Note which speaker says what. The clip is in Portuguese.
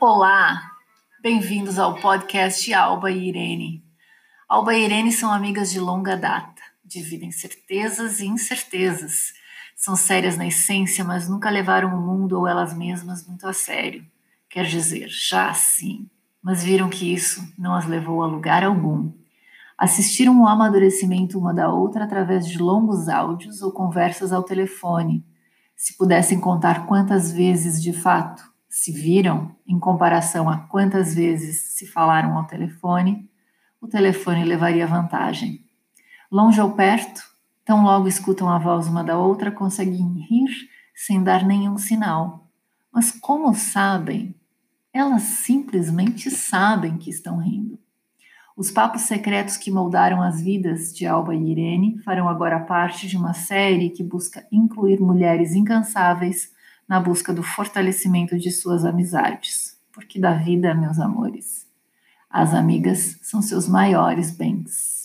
Speaker 1: Olá, bem-vindos ao podcast Alba e Irene. Alba e Irene são amigas de longa data, dividem certezas e incertezas. São sérias na essência, mas nunca levaram o mundo ou elas mesmas muito a sério. Quer dizer, já sim, mas viram que isso não as levou a lugar algum. Assistiram o amadurecimento uma da outra através de longos áudios ou conversas ao telefone. Se pudessem contar quantas vezes de fato se viram em comparação a quantas vezes se falaram ao telefone, o telefone levaria vantagem. Longe ou perto, tão logo escutam a voz uma da outra, conseguem rir sem dar nenhum sinal. Mas como sabem? Elas simplesmente sabem que estão rindo. Os papos secretos que moldaram as vidas de Alba e Irene farão agora parte de uma série que busca incluir mulheres incansáveis na busca do fortalecimento de suas amizades. Porque da vida, meus amores, as amigas são seus maiores bens.